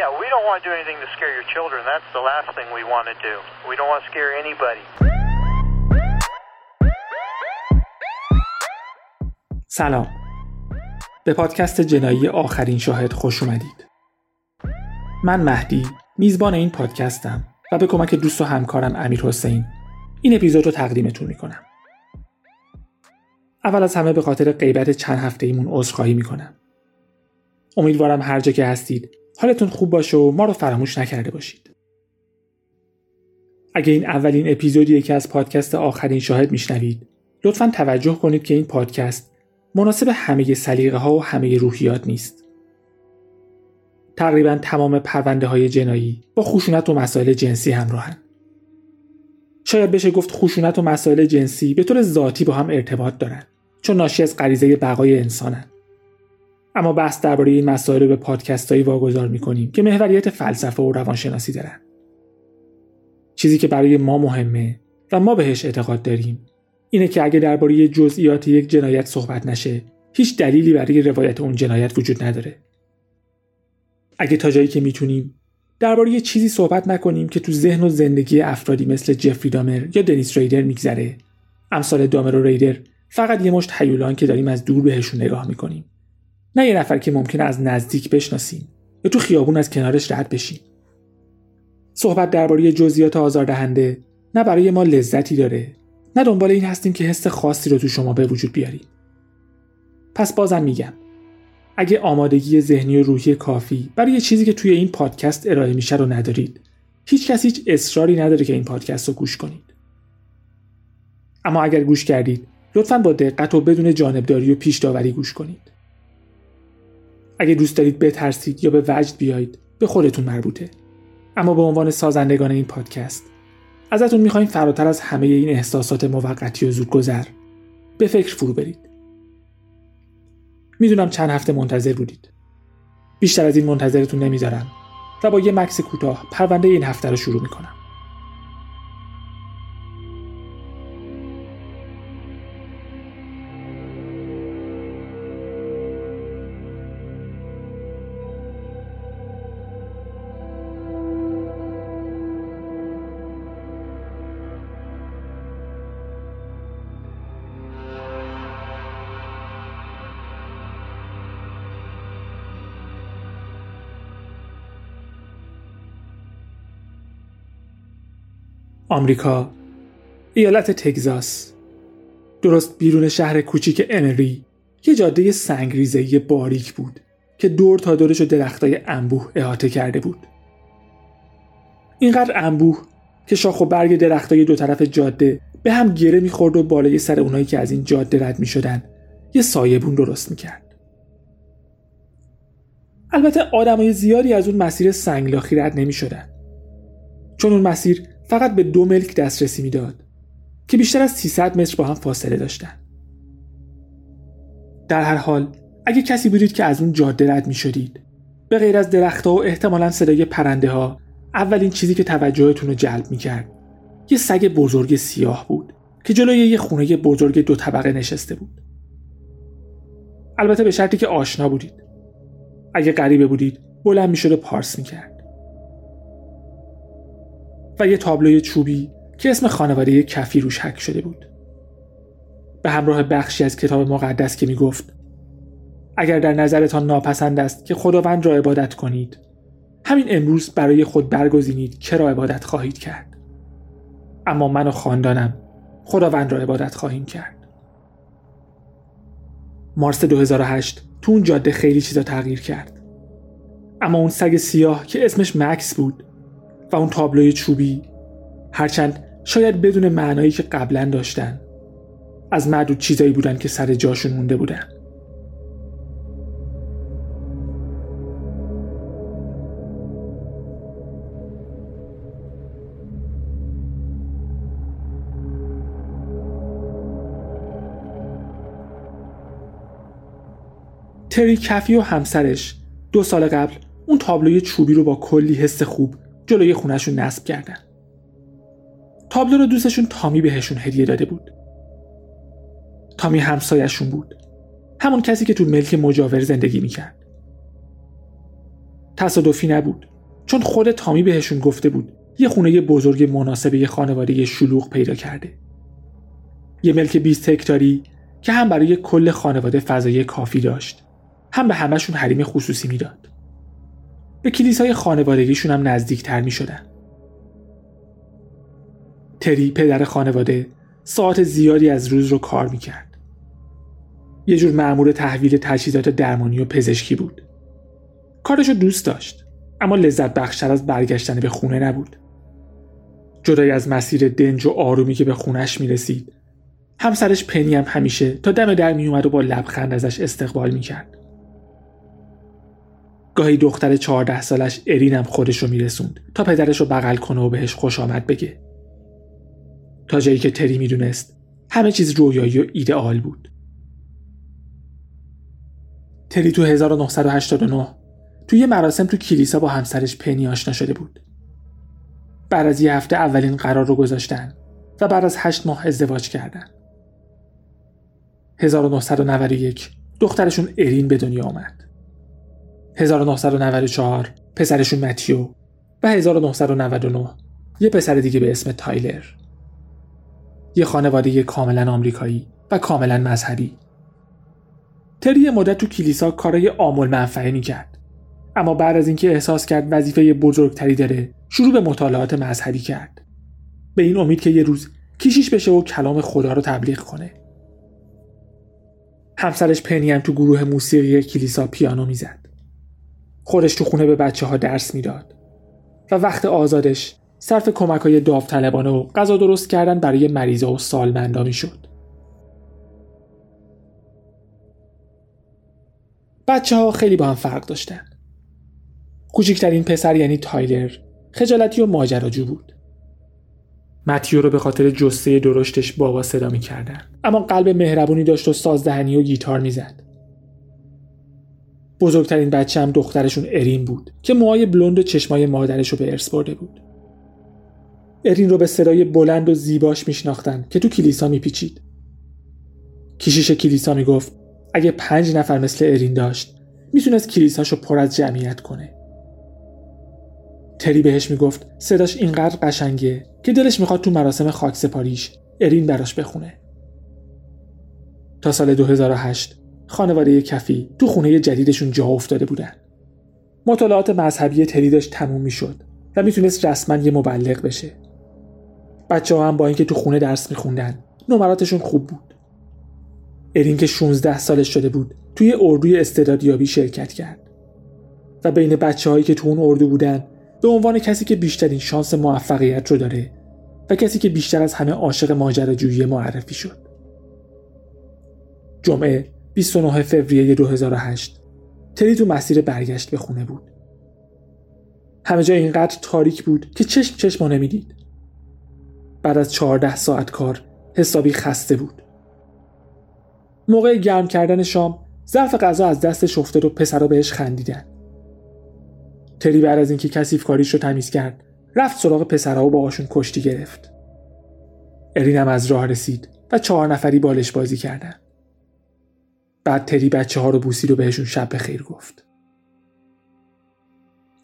Yeah, we don't want to do anything to scare your children. That's the last thing we want to do. We don't want to scare anybody. سلام به پادکست جنایی آخرین شاهد خوش اومدید من مهدی میزبان این پادکستم و به کمک دوست و همکارم امیر حسین این اپیزود رو تقدیمتون می‌کنم اول از همه به خاطر غیبت چند هفته ایمون عذرخواهی می‌کنم امیدوارم هر جا که هستید حالتون خوب باشه و ما رو فراموش نکرده باشید اگه این اولین اپیزودیه که از پادکست آخرین شاهد میشنوید لطفا توجه کنید که این پادکست مناسب همه سلیقه ها و همه روحیات نیست. تقریبا تمام پرونده های جنایی با خشونت و مسائل جنسی همراهن. شاید بشه گفت خشونت و مسائل جنسی به طور ذاتی با هم ارتباط دارن چون ناشی از غریزه بقای انسانن. اما بحث درباره این مسائل رو به پادکستهایی واگذار می‌کنیم که محوریت فلسفه و روانشناسی دارن. چیزی که برای ما مهمه و ما بهش اعتقاد داریم اینه که اگه درباره جزئیات یک جنایت صحبت نشه هیچ دلیلی برای روایت اون جنایت وجود نداره اگه تا جایی که می‌تونیم درباره چیزی صحبت نکنیم که تو ذهن و زندگی افرادی مثل جفری دامر یا دنیس ریدر میگذره امثال دامر و ریدر فقط یه مشت حیولان که داریم از دور بهشون نگاه می‌کنیم نه یه نفر که ممکنه از نزدیک بشناسیم یا تو خیابون از کنارش رد بشیم. صحبت درباره جزئیات آزاردهنده نه برای ما لذتی داره. نه دنبال این هستیم که حس خاصی رو تو شما به وجود بیاریم. پس بازم میگم اگه آمادگی ذهنی و روحی کافی برای چیزی که توی این پادکست ارائه میشه رو ندارید هیچ کسی هیچ اصراری نداره که این پادکست رو گوش کنید. اما اگر گوش کردید لطفا با دقت و بدون جانبداری و پیش داوری گوش کنید. اگه دوست دارید بترسید یا به وجد بیایید به خودتون مربوطه. اما به عنوان سازندگان این پادکست ازتون می‌خوایم فراتر از همه این احساسات موقتی و زودگذر به فکر فرو برید. می‌دونم چند هفته منتظر بودید. بیشتر از این منتظرتون نمی‌ذارم و با یه مکس کوتاه پرونده این هفته رو شروع می‌کنم. آمریکا. ایالت تگزاس. درست بیرون شهر کوچیک امری یه جاده سنگریزهی باریک بود که دور تا دورش درختای انبوه احاطه کرده بود. اینقدر انبوه که شاخ و برگ درختای دو طرف جاده به هم گره می‌خورد و بالای سر اونایی که از این جاده رد می‌شدن یه سایبون درست می‌کرد. البته آدمای زیادی از اون مسیر سنگلاخی رد نمی‌شدن. چون اون مسیر فقط به دو ملک دسترسی می‌داد که بیشتر از 300 متر با هم فاصله داشتن. در هر حال اگه کسی بودید که از اون جاده رد می شدید به غیر از درختها و احتمالا صدای پرنده ها اولین چیزی که توجهتون رو جلب می کرد یه سگ بزرگ سیاه بود که جلوی یه خونه بزرگ دو طبقه نشسته بود. البته به شرطی که آشنا بودید. اگه غریبه بودید بلند می شد و پارس می کرد. و یه تابلوی چوبی که اسم خانواده کفی روش حک شده بود. به همراه بخشی از کتاب مقدس که می‌گفت اگر در نظرتان ناپسند است که خداوند را عبادت کنید همین امروز برای خود برگزینید که عبادت خواهید کرد. اما من و خاندانم خداوند را عبادت خواهیم کرد. مارس 2008 تو اون جاده خیلی چیزا تغییر کرد. اما اون سگ سیاه که اسمش مکس بود و اون تابلوی چوبی. هرچند شاید بدون معنایی که قبلا داشتن. از معدود چیزایی بودن که سر جاشون مونده بودن. تری کفی و همسرش دو سال قبل اون تابلوی چوبی رو با کلی حس خوب جلوی خونشون نصب کردن. تابلو رو دوستشون تامی بهشون هدیه داده بود. تامی همسایشون بود. همون کسی که تو ملک مجاور زندگی می‌کرد. تصادفی نبود. چون خود تامی بهشون گفته بود یه خونه بزرگ مناسب یه خانواده شلوغ پیدا کرده. یه ملک 20 هکتاری که هم برای کل خانواده فضای کافی داشت. هم به همشون حریم خصوصی می‌داد. به کلیسای خانوادگیشون هم نزدیکتر می شدن. تری پدر خانواده ساعت زیادی از روز رو کار می کرد. یه جور معمور تحویل تجهیزات درمانی و پزشکی بود. کارشو دوست داشت اما لذت بخشتر از برگشتن به خونه نبود. جدای از مسیر دنج و آرومی که به خونش می رسید همسرش پنی هم همیشه تا دم در می اومد و با لبخند ازش استقبال می کرد. گاهی دختر چهارده سالش ارینم خودش رو میرسوند تا پدرش رو بغل کنه و بهش خوش آمد بگه. تا جایی که تری می‌دونست همه چیز رویایی و ایدئال بود. تری تو 1989 توی مراسم تو کلیسا با همسرش پنی آشنا شده بود. بعد از یه هفته اولین قرار رو گذاشتن و بعد از هشت ماه ازدواج کردن. 1991 دخترشون ارین به دنیا آمد. 1994 پسرشون متیو و 1999 یه پسر دیگه به اسم تایلر. یه خانواده کاملا آمریکایی و کاملا مذهبی. تری مدت تو کلیسا کارای آمول منفعه می‌کرد. اما بعد از اینکه احساس کرد وظیفه بزرگتری داره شروع به مطالعات مذهبی کرد. به این امید که یه روز کیشیش بشه و کلام خدا رو تبلیغ کنه. همسرش پنی هم تو گروه موسیقی کلیسا پیانو می‌زد. خودش تو خونه به بچه ها درس می‌داد و وقت آزادش صرف کمک های داوطلبانه و غذا درست کردن برای مریضا و سالمندا می‌شد. بچه ها خیلی با هم فرق داشتن. کوچکترین پسر یعنی تایلر خجالتی و ماجراجو بود. متیو رو به خاطر جسته درشتش بابا صدا می‌کردن اما قلب مهربونی داشت و سازدهنی و گیتار می‌زد. بزرگترین بچه هم دخترشون ارین بود که موهای بلند و چشمای مادرش رو به ارث برده بود. ارین رو به صدای بلند و زیباش میشناختن که تو کلیسا میپیچید. کشیش کلیسا می‌گفت اگه پنج نفر مثل ارین داشت می‌تونست کلیساشو پر از جمعیت کنه. تری بهش می‌گفت صداش اینقدر قشنگه که دلش می‌خواد تو مراسم خاک سپاریش ارین براش بخونه. تا سال 2008 خانواده کفی تو خونه جدیدشون جا افتاده بودن. مطالعات مذهبی تری داشت تموم می‌شد و می‌تونست رسما یه مبلغ بشه. بچه ها هم با اینکه تو خونه درس میخوندن نمراتشون خوب بود. ارین که 16 سالش شده بود توی اردوی استعدادیابی شرکت کرد و بین بچه هایی که تو اون اردو بودن به عنوان کسی که بیشترین شانس موفقیت رو داره و کسی که بیشتر از همه عاشق ماجراجویی معرفی شد. جمعه 29 فوریه 2008 تری تو مسیر برگشت به خونه بود. همه جا اینقدر تاریک بود که چشم چشم نمی‌دید. بعد از 14 ساعت کار حسابی خسته بود. موقع گرم کردن شام ظرف غذا از دستش افتاد و پسرا بهش خندیدن. تری بعد از اینکه کسیف کاریش رو تمیز کرد رفت سراغ پسرها و باهاشون کشتی گرفت. ارینم از راه رسید و چهار نفری بالش بازی کردن. بعد تری بچه ها رو بوسید و بهشون شب خیر گفت.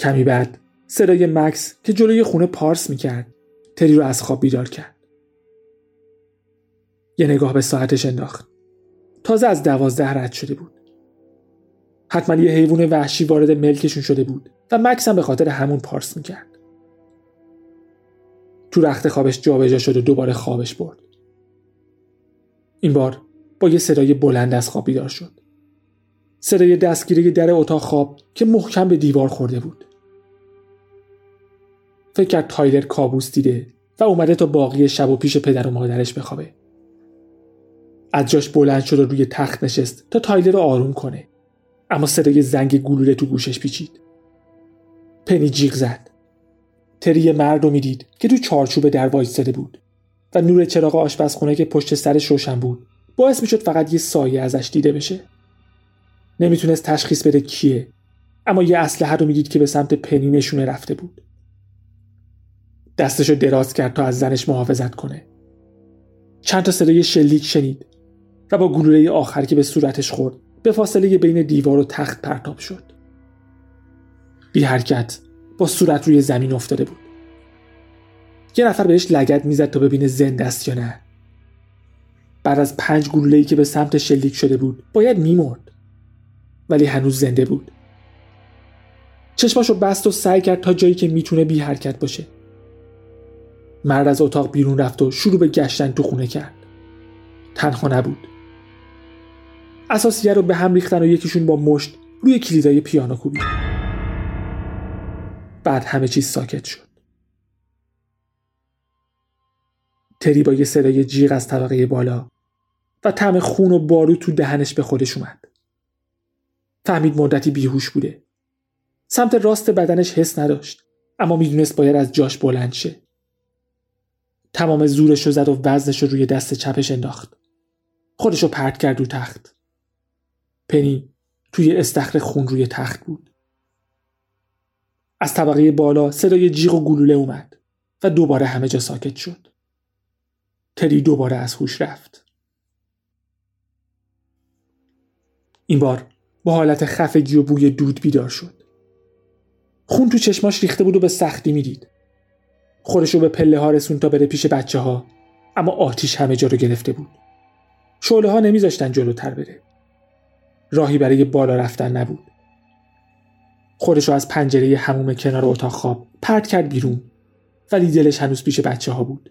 کمی بعد صدای مکس که جلوی خونه پارس می‌کرد تری رو از خواب بیدار کرد. یه نگاه به ساعتش انداخت. تازه از دوازده رد شده بود. حتما یه حیوان وحشی وارد ملکشون شده بود و مکس هم به خاطر همون پارس می‌کرد. تو رخت خوابش جابجا شد و دوباره خوابش برد. این بار با یه صدای بلند از خواب بیدار شد. صدای دستگیری در اتاق خواب که محکم به دیوار خورده بود. فکر کرد تایلر کابوس دیده و اومده تا باقی شب و پیش پدر و مادرش بخوابه. از جاش بلند شد و روی تخت نشست تا تایلر رو آروم کنه. اما صدای زنگ گلوله تو گوشش پیچید. پنی جیغ زد. تری مرد رو می‌دید که تو چارچوب در وایستاده بود و نور چراغ آشپزخونه که پشت سرش روشن بود باعث می‌شد فقط یه سایه ازش دیده بشه. نمی‌تونست تشخیص بده کیه اما یه اسلحه رو می‌دید که به سمت پنی نشونه رفته بود. دستشو دراز کرد تا از زنش محافظت کنه. چند تا صدای شلیک شنید و با گلوله آخر که به صورتش خورد به فاصله بین دیوار و تخت پرتاب شد. بی حرکت با صورت روی زمین افتاده بود. یه نفر بهش لگت می‌زد تا ببینه زنده است یا نه. بعد از پنج گلوله‌ای که به سمت شلیک شده بود باید میمرد. ولی هنوز زنده بود. چشماشو بست و سعی کرد تا جایی که می‌تونه بی حرکت باشه. مرد از اتاق بیرون رفت و شروع به گشتن تو خونه کرد. تنها نبود. اساسیه رو به هم ریختن و یکیشون با مشت روی کلیدای پیانو کوبید. بعد همه چیز ساکت شد. تری با یه صدای جیغ از طبقه بالا و طعم خون و بارو تو دهنش به خودش اومد. فهمید مدتی بیهوش بوده. سمت راست بدنش حس نداشت اما می‌دونست باید از جاش بلند شه. تمام زورش رو زد و وزنش رو روی دست چپش انداخت. خودش رو پرت کرد رو تخت. پنی توی استخر خون روی تخت بود. از طبقه بالا صدای جیغ و گلوله اومد و دوباره همه جا ساکت شد. تری دوباره از هوش رفت. این بار با حالت خفگی و بوی دود بیدار شد. خون تو چشماش ریخته بود و به سختی می‌دید. خودشو به پله ها رسون تا بره پیش بچه ها اما آتیش همه جا رو گرفته بود. شعله ها نمیذاشتن جلوتر بره. راهی برای بالا رفتن نبود. خودش رو از پنجره هموم کنار اتاق خواب پرت کرد بیرون ولی دلش هنوز پیش بچه ها بود.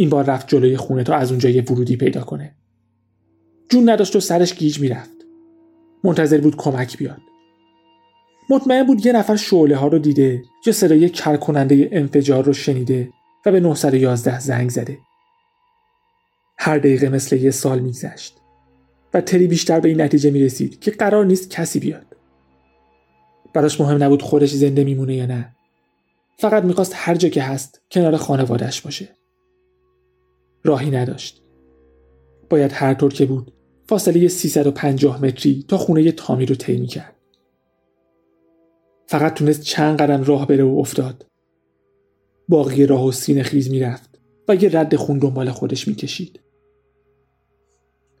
این بار رفت جلوی خونه تا از اونجا یه ورودی پیدا کنه. جون نداشت و سرش گیج می‌رفت. منتظر بود کمک بیاد. مطمئن بود یه نفر شعله ها رو دیده یا صدای کرکننده انفجار رو شنیده و به 911 زنگ زده. هر دقیقه مثل یه سال میگذشت و تری بیشتر به این نتیجه می رسید که قرار نیست کسی بیاد. براش مهم نبود خودش زنده میمونه یا نه. فقط می‌خواست هر جا که هست کنار خانوادهش باشه. راهی نداشت. باید هر طور که بود فاصله 350 متری تا خونه تامی رو طی کرد فقط تونست چند قدم راه بره و افتاد. باقی راه و سینه خیز می‌رفت و یه رد خون دنبال خودش می‌کشید.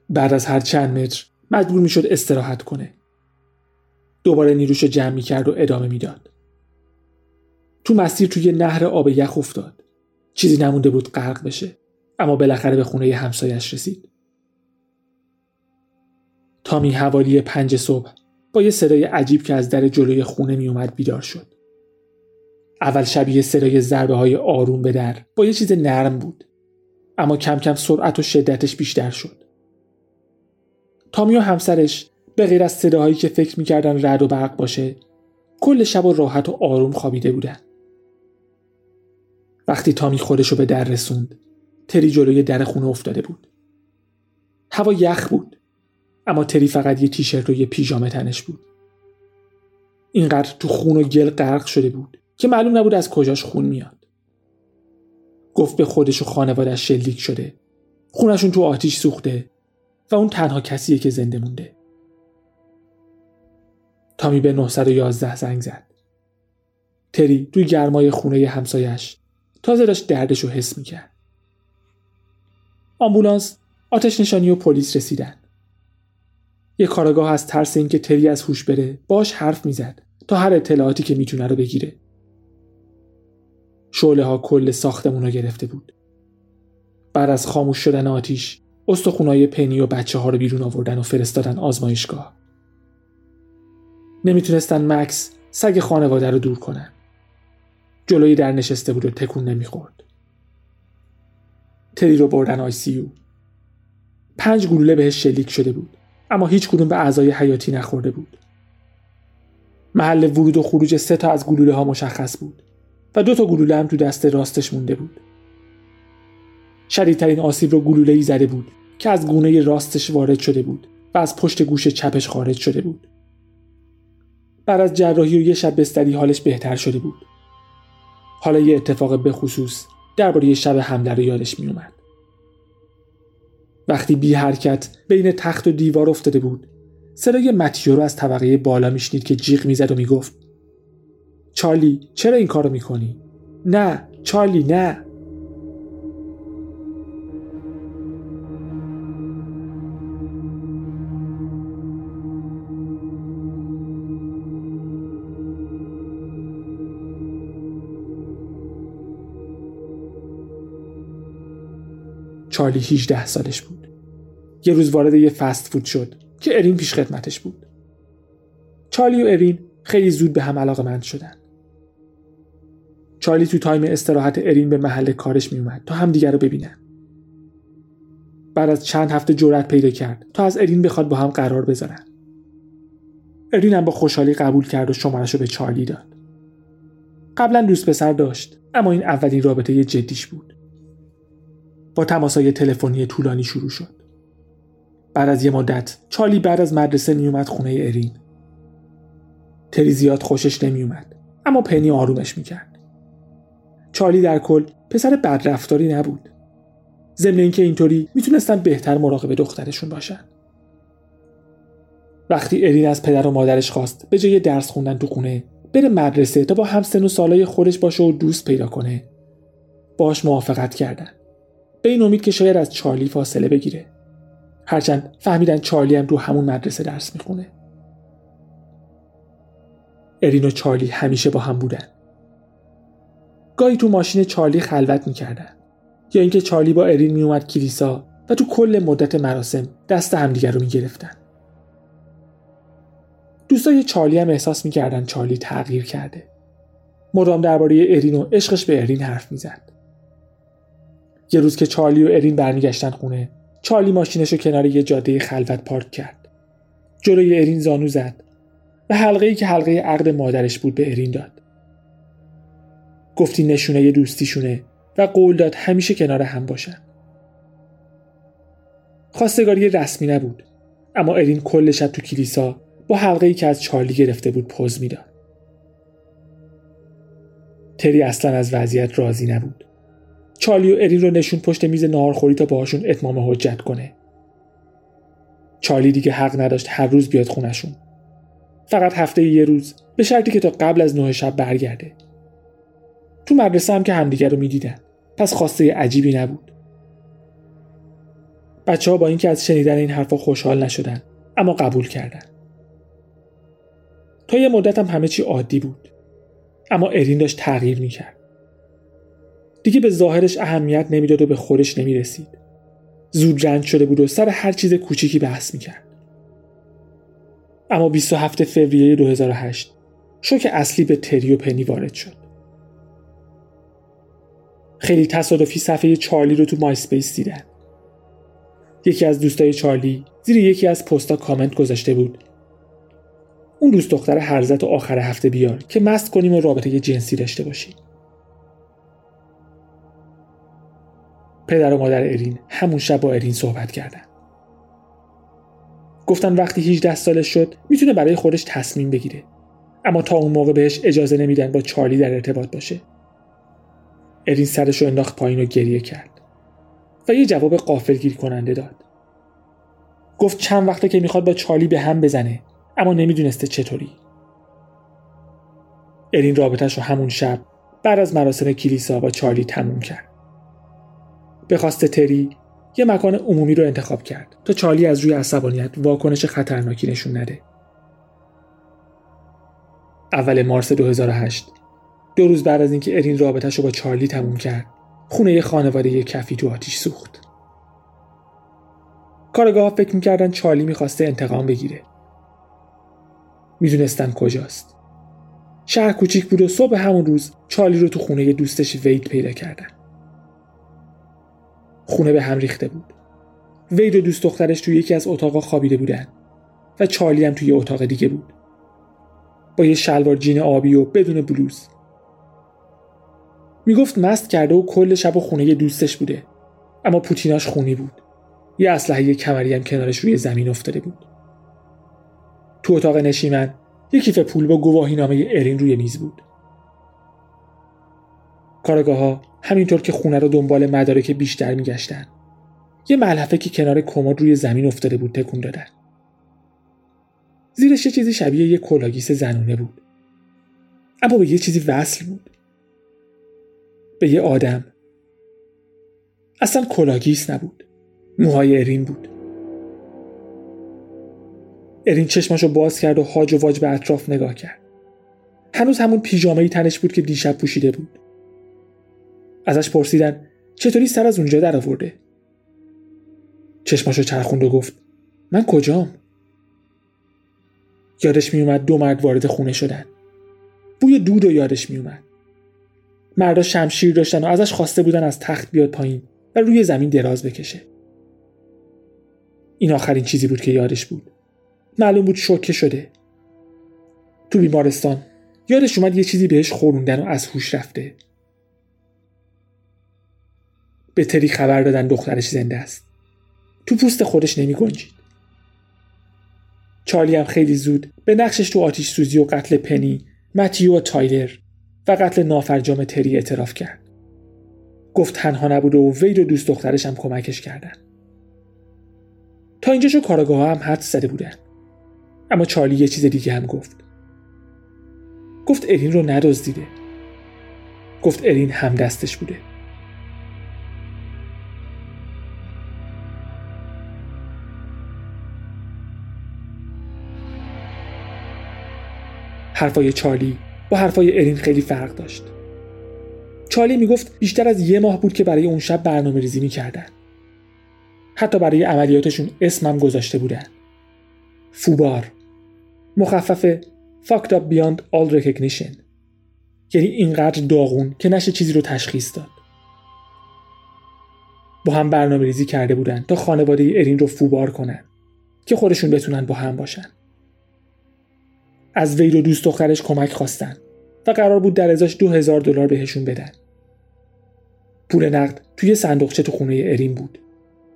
بعد از هر چند متر مجبور می‌شد استراحت کنه. دوباره نیروش جمع می‌کرد و ادامه می‌داد. تو مسیر توی نهر آب یخ افتاد. چیزی نمونده بود غرق بشه. اما بالاخره به خونه همسایش رسید. تامی حوالی پنج صبح با یه صدای عجیب که از در جلوی خونه میومد بیدار شد. اول شبیه صدای ضربه های آروم به در با یه چیز نرم بود. اما کم کم سرعت و شدتش بیشتر شد. تامی و همسرش به غیر از صداهایی که فکر می‌کردن رد و برق باشه کل شب و راحت و آروم خوابیده بودن. وقتی تامی خودشو به در رسوند تری جلوی در خونه افتاده بود. هوا یخ بود اما تری فقط یه تیشرت و یه پیژامه تنش بود. اینقدر تو خون و گل غرق شده بود که معلوم نبود از کجاش خون میاد. گفت به خودش و خانوادش شلیک شده. خونشون تو آتیش سوخته و اون تنها کسیه که زنده مونده. تامی به 911 زنگ زد. تری توی گرمای خونه همسایش تازه داشت دردش رو حس می‌کرد. آمبولانس آتش نشانی و پلیس رسیدن. یه کارگاه از ترس اینکه تری از هوش بره باش حرف می‌زد تا هر اطلاعاتی که می‌تونه رو بگیره. شعله ها کل ساختمون رو گرفته بود. بعد از خاموش شدن آتیش استخونای پنی و بچه ها رو بیرون آوردن و فرستادن آزمایشگاه. نمی‌تونستن مکس سگ خانواده رو دور کنن. جلوی در نشسته بود و تکون نمی‌خورد. تری رو بردن آی سی پنج گلوله بهش شلیک شده بود اما هیچ کدوم به اعضای حیاتی نخورده بود. محل ورود و خروج سه تا از گلوله ها مشخص بود و دو تا گلوله هم تو دست راستش مونده بود. شدیدترین آسیب رو گلوله ای زده بود که از گونه راستش وارد شده بود و از پشت گوش چپش خارج شده بود. بعد از جراحی و یه شب بستری حالش بهتر شده بود. حالا یه اتفاق به خصوص درباره شب حمله رو یادش می اومد. وقتی بی حرکت بین تخت و دیوار افتاده بود صدای متیو رو از طبقه بالا میشنید که جیغ می‌زد و می‌گفت چارلی چرا این کارو می‌کنی؟ نه چارلی نه چارلی 18 سالش بود. یه روز وارد یه فست فود شد که ارین پیش خدمتش بود. چارلی و ارین خیلی زود به هم علاقه مند شدن. چارلی تو تایم استراحت ارین به محل کارش میومد تا همدیگر رو ببینن. بعد از چند هفته جرأت پیدا کرد تا از ارین بخواد با هم قرار بذارن. ارین هم با خوشحالی قبول کرد و شمارش رو به چارلی داد. قبلا دوست پسر داشت اما این اولین رابطه جدیش بود. با تماسای تلفنی طولانی شروع شد. بعد از یه مدت چارلی بعد از مدرسه میومد خونه ارین. تری زیاد خوشش نمیومد اما پنی آرومش می‌کرد. چارلی در کل پسر بدرفتاری نبود. ضمن اینکه اینطوری می‌تونستن بهتر مراقب دخترشون باشن. وقتی ارین از پدر و مادرش خواست به جای درس خوندن تو خونه بره مدرسه تا با همسن و سالای خودش باشه و دوست پیدا کنه باش موافقت کردن به این امید که شاید از چارلی فاصله بگیره. هرچند فهمیدن چارلی هم رو همون مدرسه درس می‌خونه. ارین و چارلی همیشه با هم بودن. گاهی تو ماشین چارلی خلوت می‌کردن. یا اینکه چارلی با ارین میومد کلیسا و تو کل مدت مراسم دست همدیگر رو می‌گرفتن. دوستای چارلی هم احساس می‌کردن چارلی تغییر کرده. مدام درباره ارین و عشقش به ارین حرف می‌زد. یه روز که چارلی و ارین برمیگشتن خونه چارلی ماشینش رو کنار یه جاده خلوت پارک کرد جلوی ارین زانو زد و حلقه ای که حلقه عقد مادرش بود به ارین داد گفتی نشونه دوستیشونه و قول داد همیشه کنار هم باشن خواستگاری رسمی نبود اما ارین کل شب تو کلیسا با حلقه ای که از چارلی گرفته بود پوز می‌داد. تری اصلا از وضعیت راضی نبود. چارلی و ارین رو نشون پشت میز ناهارخوری تا باهاشون اتمام حجت کنه. چارلی دیگه حق نداشت هر روز بیاد خونشون. فقط هفته یه روز به شرطی که تا قبل از نه شب برگرده. تو مدرسه هم که همدیگر رو می‌دیدن. پس خواسته عجیبی نبود. بچه ها با اینکه از شنیدن این حرفا خوشحال نشدن اما قبول کردن. تا یه مدت هم همه چی عادی بود اما ارین داشت تغییر می‌کرد دیگه به ظاهرش اهمیت نمی‌داد و به خودش نمی‌رسید. زود رنج شده بود و سر هر چیز کوچیکی بحث می‌کرد. اما 27 فوریه 2008 شوک اصلی به تری و پنی وارد شد. خیلی تصادفی صفحه چارلی رو تو MySpace دیدن. یکی از دوستای چارلی زیر یکی از پستا کامنت گذاشته بود. اون دوست دختر هرزتو آخر هفته بیار که مست کنیم و رابطه جنسی داشته باشیم. پدر و مادر ارین همون شب با ارین صحبت کردن. گفتن وقتی 18 سالش شد می‌تونه برای خودش تصمیم بگیره. اما تا اون موقع بهش اجازه نمیدن با چارلی در ارتباط باشه. ارین سرش رو انداخت پایین و گریه کرد و یه جواب قافلگیر کننده داد. گفت چند وقته که می‌خواد با چارلی به هم بزنه اما نمی‌دونسته چطوری. ارین رابطش رو همون شب بعد از مراسم کلیسا با چارلی تموم کرد. به خواست تری یه مکان عمومی رو انتخاب کرد تا چارلی از روی عصبانیت واکنش خطرناکی نشون نده. اول مارس 2008 دو روز بعد از اینکه ارین رابطش رو با چارلی تموم کرد خونه خانواده کفی تو آتیش سوخت. کارگاه فکر می‌کردن چارلی می‌خواسته انتقام بگیره. می‌دونستن کجاست. شهر کوچیک بود و صبح همون روز چارلی رو تو خونه دوستش وید پیدا کردن. خونه به هم ریخته بود. وید و دوست دخترش توی یکی از اتاقا خوابیده بودن و چارلی هم توی اتاق دیگه بود. با یه شلوار جین آبی و بدون بلوز. می‌گفت مست کرده و کل شب و خونه دوستش بوده اما پوتیناش خونی بود. یه اسلحه کمری هم کنارش روی زمین افتاده بود. تو اتاق نشیمن یک کیف پول با گواهی نامه ارین روی میز بود. کارگاه ها همینطور که خونه رو دنبال مدارک بیشتر میگشتن. یه ملحفه که کنار کمد روی زمین افتاده بود تکون دادن. زیرش یه چیزی شبیه یه کلاگیس زنونه بود. اما به یه چیزی وصل بود. به یه آدم. اصلا کلاگیس نبود. موهای ارین بود. ارین چشماشو باز کرد و هاج و واج به اطراف نگاه کرد. هنوز همون پیژامه تنش بود که دیشب پوشیده بود. ازش پرسیدن چطوری سر از اونجا در آورده؟ چشماشو چرخوند و گفت من کجام؟ یادش میومد دو مرد وارد خونه شدن. بوی دود و یادش میومد مردا شمشیر داشتن و ازش خواسته بودن از تخت بیاد پایین و روی زمین دراز بکشه. این آخرین چیزی بود که یادش بود. معلوم بود شوکه شده. تو بیمارستان یادش اومد یه چیزی بهش خوروندن و از هوش رفته. به تری خبر دادن دخترش زنده است. تو پوست خودش نمی گنجید. چارلی هم خیلی زود به نقشش تو آتیش سوزی و قتل پنی متیو و تایلر و قتل نافرجام تری اعتراف کرد. گفت تنها نبوده و وید و دوست دخترش هم کمکش کردن. تا اینجاشو کاراگاه هم حد زده بودن. اما چارلی یه چیز دیگه هم گفت. گفت ارین رو ندزدیده. گفت ارین هم دستش بوده. حرفای چارلی. با حرفای ارین خیلی فرق داشت. چارلی می‌گفت بیشتر از یه ماه بود که برای اون شب برنامه ریزی می‌کردن. حتی برای عملیاتشون اسمم گذاشته بودن. فوبار. مخفف Fucked up beyond all recognition. یعنی اینقدر داغون که نشه چیزی رو تشخیص داد. با هم برنامه ریزی کرده بودن تا خانواده ارین رو فوبار کنن. که خودشون بتونن با هم باشن. از وید و دوست دخترش کمک خواستن و قرار بود در ازاش دو هزار دلار بهشون بدن. پول نقد توی صندوقچه تو خونه ارین بود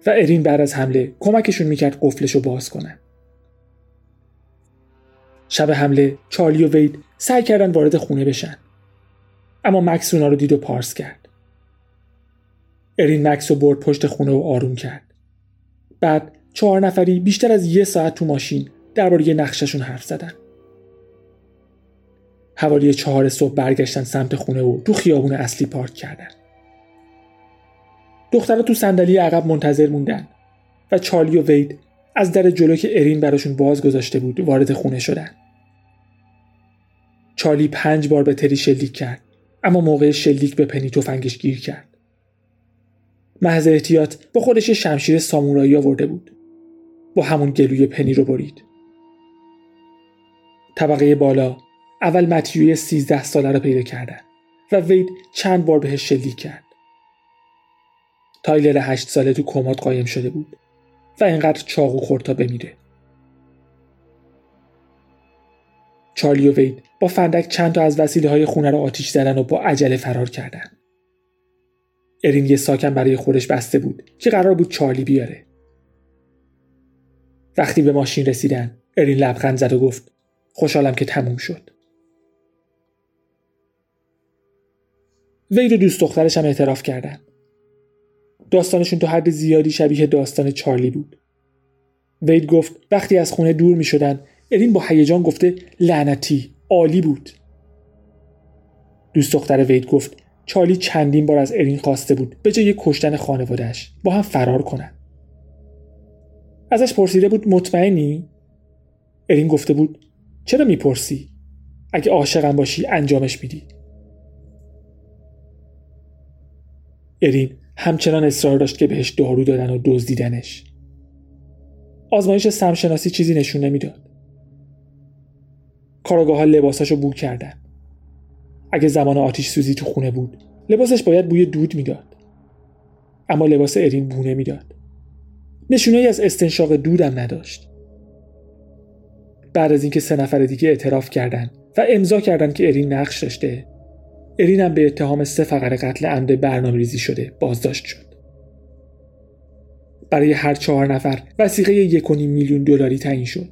و ارین بعد از حمله کمکشون می‌کرد قفلش رو باز کنن. شب حمله چارلی و وید سعی کردن وارد خونه بشن. اما مکس اونا رو دید و پارس کرد. ارین مکس رو برد پشت خونه و آروم کرد. بعد چهار نفری بیشتر از یه ساعت تو ماشین درباره نقششون حرف زدن. حوالی چهار صبح برگشتن سمت خونه و تو خیابون اصلی پارک کردن. دخترها تو صندلی عقب منتظر موندن و چارلی و وید از در جلو که ارین براشون باز گذاشته بود وارد خونه شدن. چارلی پنج بار به تری شلیک کرد اما موقع شلیک به پنی تفنگش گیر کرد. محض احتیاط با خودش شمشیر سامورایی آورده بود. با همون گلوی پنی رو برید. طبقه بالا اول متیوی سیزده ساله رو پیدا کردن و وید چند بار بهش شلیک کرد. تایلر هشت ساله تو کماد قایم شده بود و اینقدر چاقو خورد تا بمیره. چارلی و وید با فندک چند تا از وسیله های خونه رو آتیش زدن و با عجله فرار کردن. ارین یه ساکن برای خودش بسته بود که قرار بود چارلی بیاره. وقتی به ماشین رسیدن ارین لبخند زد و گفت خوشحالم که تموم شد. وید و دوست دخترش هم اعتراف کردن. داستانشون تو حد زیادی شبیه داستان چارلی بود. وید گفت وقتی از خونه دور می شدن ارین با هیجان گفته لعنتی عالی بود. دوست دختر وید گفت چارلی چندین بار از ارین خواسته بود به جای کشتن خانوادهش با هم فرار کنن. ازش پرسیده بود مطمئنی؟ ارین گفته بود چرا می‌پرسی؟ اگه عاشقم باشی انجامش میدی. ارین همچنان اصرار داشت که بهش دارو دادن و دزدیدنش آزمایش سمشناسی چیزی نشون نمی‌داد. کاراگاه ها لباساشو بو کردن. اگه زمان آتیش سوزی تو خونه بود لباسش باید بوی دود می‌داد. اما لباس ارین بو نمی‌داد. نشونه ای از استنشاق دودم نداشت. بعد از اینکه سه نفر دیگه اعتراف کردند و امضا کردند که ارین نقش داشته ارین هم به اتهام سه فقر قتل عمد برنامه ریزی شده بازداشت شد. برای هر چهار نفر وسیقه یک میلیون دلاری تعیین شد.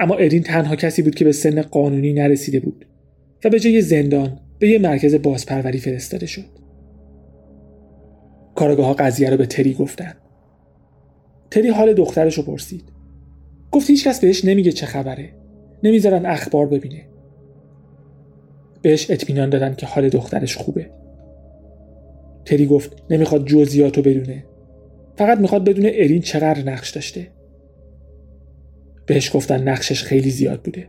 اما ارین تنها کسی بود که به سن قانونی نرسیده بود و به جای زندان به یه مرکز بازپروری فرستاده شد. کارگاه ها قضیه رو به تری گفتن. تری حال دخترش رو پرسید. گفت هیچکس بهش نمیگه چه خبره. نمی‌ذارن اخبار ببینه. بهش اطمینان دادن که حال دخترش خوبه. تری گفت نمی‌خواد جزئیاتو بدونه. فقط می‌خواد بدونه ارین چقدر نقش داشته. بهش گفتن نقشش خیلی زیاد بوده.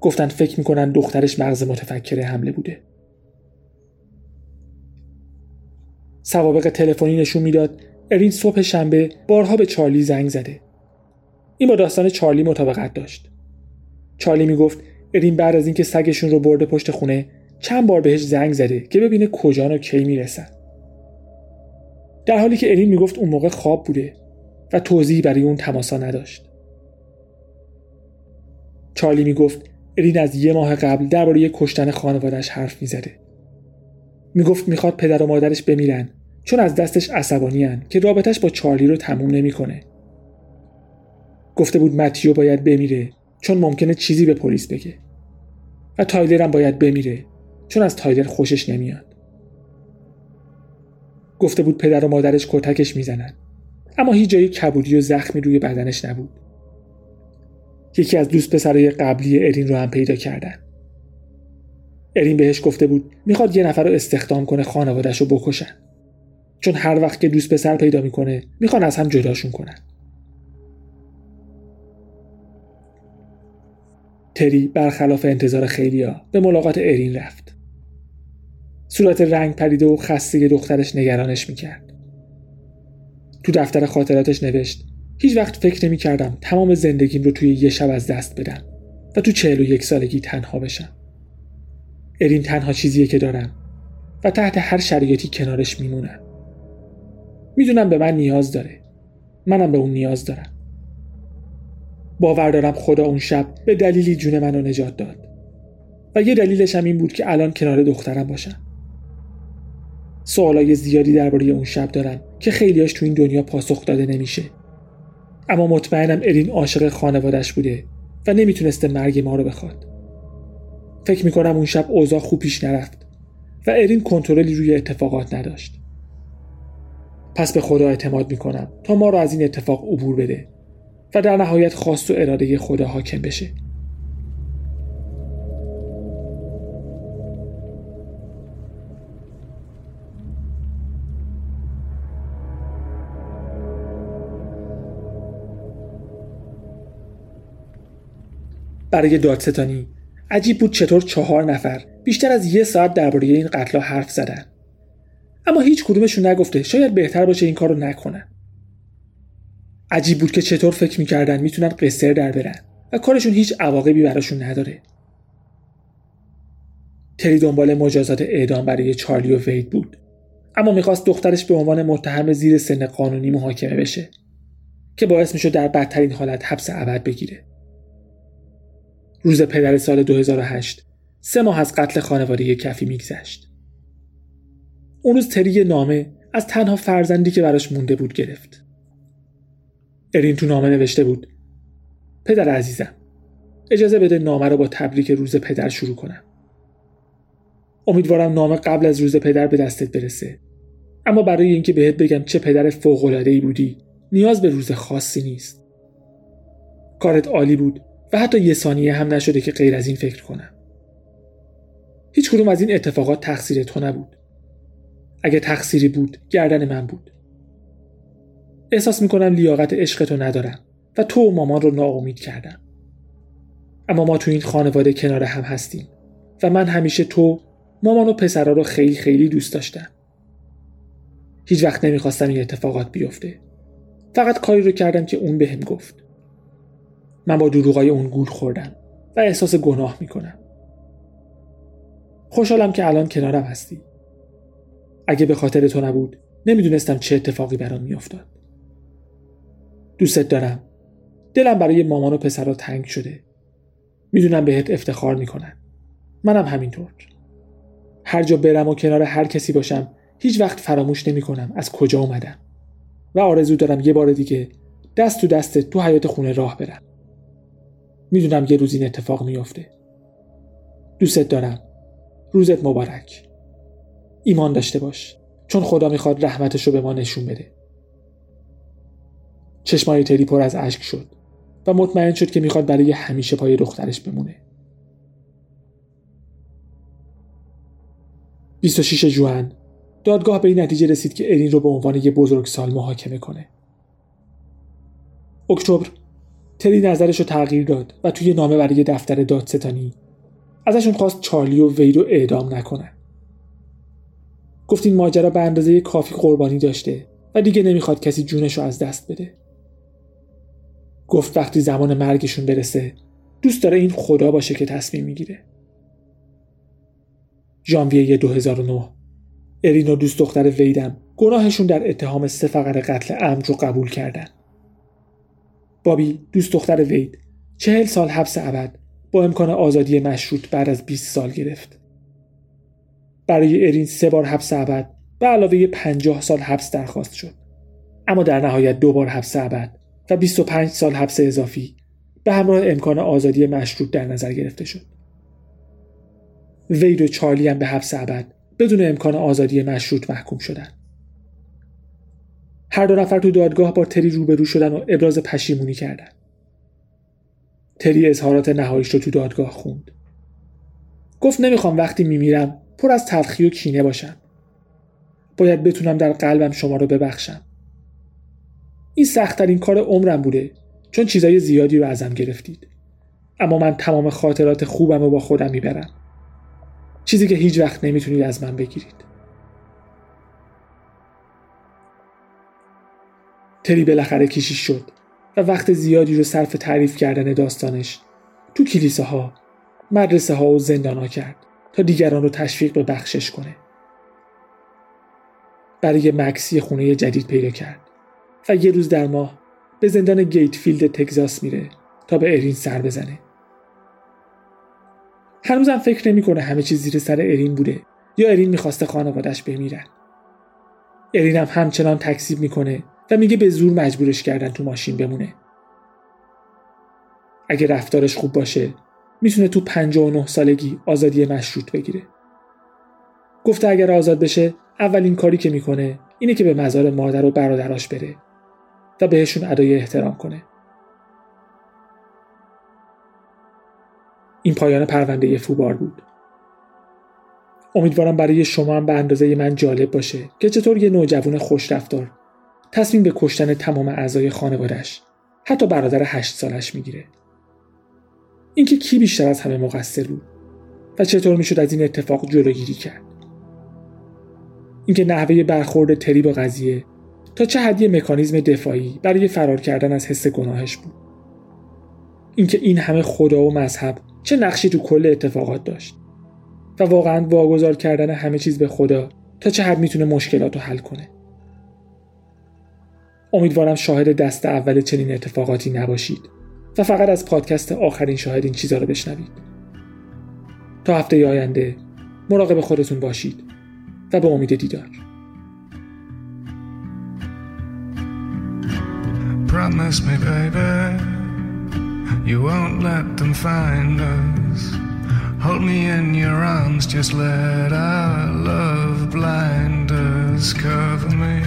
گفتن فکر می‌کنن دخترش مغز متفکر حمله بوده. سوابق تلفنی نشون می‌داد ارین صبح شنبه بارها به چارلی زنگ زده. این با داستان چارلی مطابقت داشت. چارلی می‌گفت ارین بعد از اینکه سگشون رو برده پشت خونه چند بار بهش زنگ زده که ببینه کجا و کی می‌رسن. در حالی که ارین می‌گفت اون موقع خواب بوده و توضیحی برای اون تماسا نداشت. چارلی می‌گفت ارین از یه ماه قبل درباره کشتن خانوادش حرف می‌زده. می‌گفت می‌خواد پدر و مادرش بمیرن چون از دستش عصبانین که رابطش با چارلی رو تموم نمی‌کنه. گفته بود متیو باید بمیره چون ممکنه چیزی به پلیس بگه. و تایلر هم باید بمیره چون از تایلر خوشش نمیاد. گفته بود پدر و مادرش کتکش می‌زنن. اما هیچ جایی کبودی و زخمی روی بدنش نبود. یکی از دوست پسرای قبلی ارین رو هم پیدا کردن. ارین بهش گفته بود می‌خواد یه نفر رو استخدام کنه خانوادش رو بکشن. چون هر وقت که دوست پسر پیدا می‌کنه می‌خوان از هم جداشون کنن. تری برخلاف انتظار خیلیا به ملاقات ارین رفت. صورت رنگ پریده و خسته دخترش نگرانش می‌کرد. تو دفتر خاطراتش نوشت هیچ وقت فکر نمی کردم تمام زندگیم رو توی یه شب از دست بدم و تو چهل و یک سالگی تنها بشم. ارین تنها چیزیه که دارم و تحت هر شرایطی کنارش میمونم. می‌دونم به من نیاز داره. منم به اون نیاز دارم. باور دارم خدا اون شب به دلیلی جون منو نجات داد. و یه دلیلش هم این بود که الان کنار دخترم باشم. سوالای زیادی درباره اون شب دارم که خیلیاش تو این دنیا پاسخ داده نمیشه. اما مطمئنم ارین عاشق خانوادش بوده و نمی‌تونسته مرگ ما رو بخواد. فکر می‌کنم اون شب اوضاع خوب پیش نرفت و ارین کنترلی روی اتفاقات نداشت. پس به خدا اعتماد می‌کنم تا ما رو از این اتفاق عبور بده. و در نهایت خواست و اراده خدا حاکم بشه. برای دادستانی عجیب بود چطور چهار نفر بیشتر از یه ساعت درباره این قتل حرف زدن. اما هیچ کدومشون نگفته شاید بهتر باشه این کارو نکنن. عجیب بود که چطور فکر می‌کردن می‌تونن قصر در برن و کارشون هیچ عواقبی براشون نداره. تری دنبال مجازات اعدام برای چارلی و وید بود اما می‌خواست دخترش به عنوان متهم زیر سن قانونی محاکمه بشه که باعث می‌شد در بدترین حالت حبس ابد بگیره. روز پدر سال 2008 سه ماه از قتل خانواده کفی میگذشت. اون روز تری نامه از تنها فرزندی که براش مونده بود گرفت. ارین تو نامه نوشته بود. پدر عزیزم اجازه بده نامه رو با تبریک روز پدر شروع کنم. امیدوارم نامه قبل از روز پدر به دستت برسه. اما برای اینکه بهت بگم چه پدر فوق‌العاده‌ای بودی نیاز به روز خاصی نیست. کارت عالی بود و حتی یه ثانیه هم نشده که غیر از این فکر کنم. هیچ کدوم از این اتفاقات تقصیر تو نبود. اگه تقصیری بود گردن من بود. احساس می‌کنم لیاقت عشق ندارم و تو و مامان رو ناامید کردم. اما ما تو این خانواده کنار هم هستیم و من همیشه تو مامان و پسرا رو خیلی خیلی دوست داشتم. هیچ وقت نمی‌خواستم این اتفاقات بیفته. فقط کاری رو کردم که اون بهم گفت. من با دروغای اون گول خوردم و احساس گناه می‌کنم. خوشحالم که الان کنارم هستی. اگه به خاطر تو نبود نمی‌دونستم چه اتفاقی برام میافتاد. دوستت دارم. دلم برای مامان و پسرا تنگ شده. می‌دونم بهت افتخار می‌کنن. منم همینطور. هر جا برم و کنار هر کسی باشم هیچ وقت فراموش نمی‌کنم از کجا اومدم. و آرزو دارم یه بار دیگه دست تو دست تو حیات خونه راه برم. می‌دونم یه روز این اتفاق میافته. دوستت دارم. روزت مبارک. ایمان داشته باش. چون خدا می‌خواد رحمتش رو به ما نشون بده. چشمای تری پر از اشک شد و مطمئن شد که می‌خواد برای همیشه پای دخترش بمونه. 26 جوان دادگاه به این نتیجه رسید که ارین رو به عنوان یه بزرگ سال محاکمه کنه. اکتبر تری نظرش رو تغییر داد و توی نامه برای دفتر دادستانی ازشون خواست چارلی و وی رو اعدام نکنن. گفت این ماجرا به اندازه کافی قربانی داشته و دیگه نمی‌خواد کسی جونش رو از دست بده. گفت وقتی زمان مرگشون برسه دوست داره این خدا باشه که تصمیم می‌گیره. ژانویه 2009 ارین و دوست دختر ویدم گناهشون در اتهام سه فقر قتل عمد رو قبول کردن. بابی دوست دختر وید چهل سال حبس ابد با امکان آزادی مشروط بعد از 20 سال گرفت. برای ارین سه بار حبس ابد به علاوه 50 سال حبس درخواست شد. اما در نهایت دو بار حبس ابد. و 25 سال حبس اضافی به همراه امکان آزادی مشروط در نظر گرفته شد. وید و چارلی هم به حبس ابد بدون امکان آزادی مشروط محکوم شدند هر دو نفر تو دادگاه با تری روبرو شدن و ابراز پشیمونی کردند تری اظهارات نهاییش رو تو دادگاه خوند. گفت نمی‌خوام وقتی میمیرم پر از تلخی و کینه باشم. باید بتونم در قلبم شما رو ببخشم. این سختترین کار عمرم بوده چون چیزای زیادی رو ازم گرفتید. اما من تمام خاطرات خوبم رو با خودم می‌برم. چیزی که هیچ وقت نمی‌تونید از من بگیرید. تری بالاخره کشیش شد و وقت زیادی رو صرف تعریف کردن داستانش تو کلیسه ها مدرسه ها و زندان ها کرد تا دیگران رو تشویق به بخشش کنه. برای مکسی خونه جدید پیدا کرد. و یه روز در ماه به زندان گیتفیلد تگزاس میره تا به ارین سر بزنه. هنوزم فکر نمی‌کنه همه چیز زیر سر ارین بوده یا ارین می‌خواسته خانوادش بمیرن. ارین هم همچنان تکسیب می‌کنه و میگه به زور مجبورش کردن تو ماشین بمونه. اگه رفتارش خوب باشه می‌تونه تو 59 سالگی آزادی مشروط بگیره. گفته اگر آزاد بشه اولین کاری که می‌کنه اینه که به مزار مادر و برادراش بره. و بهشون ادای احترام کنه. این پایان پرونده فوبار بود. امیدوارم برای شما هم به اندازه من جالب باشه که چطور یه نوجوان خوش رفتار تصمیم به کشتن تمام اعضای خانوادش حتی برادر هشت سالش می‌گیره. اینکه کی بیشتر از همه مقصر بود و چطور می‌شد از این اتفاق جلوگیری کرد. اینکه نحوه برخورد تری با قضیه تا چه حدی مکانیزم دفاعی برای فرار کردن از حس گناهش بود. اینکه این همه خدا و مذهب چه نقشی تو کل اتفاقات داشت و واقعا واگذار کردن همه چیز به خدا تا چه حد می‌تونه مشکلات رو حل کنه. امیدوارم شاهد دست اول چنین اتفاقاتی نباشید و فقط از پادکست آخرین شاهد این چیزها رو بشنوید. تا هفته آینده مراقب خودتون باشید و به امید دیدار. Promise me, baby, you won't let them find us. Hold me in your arms, just let our love blind us. Cover me.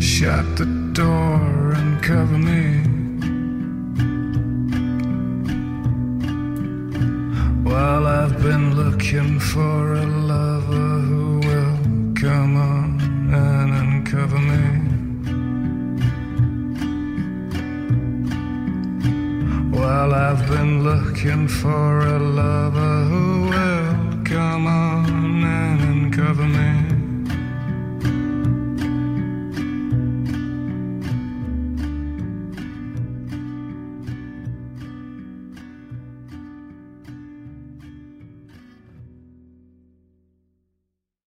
Shut the door and cover me. While I've been looking for a lover who will come on and uncover me. While I've been looking for a lover who will come on and uncover me.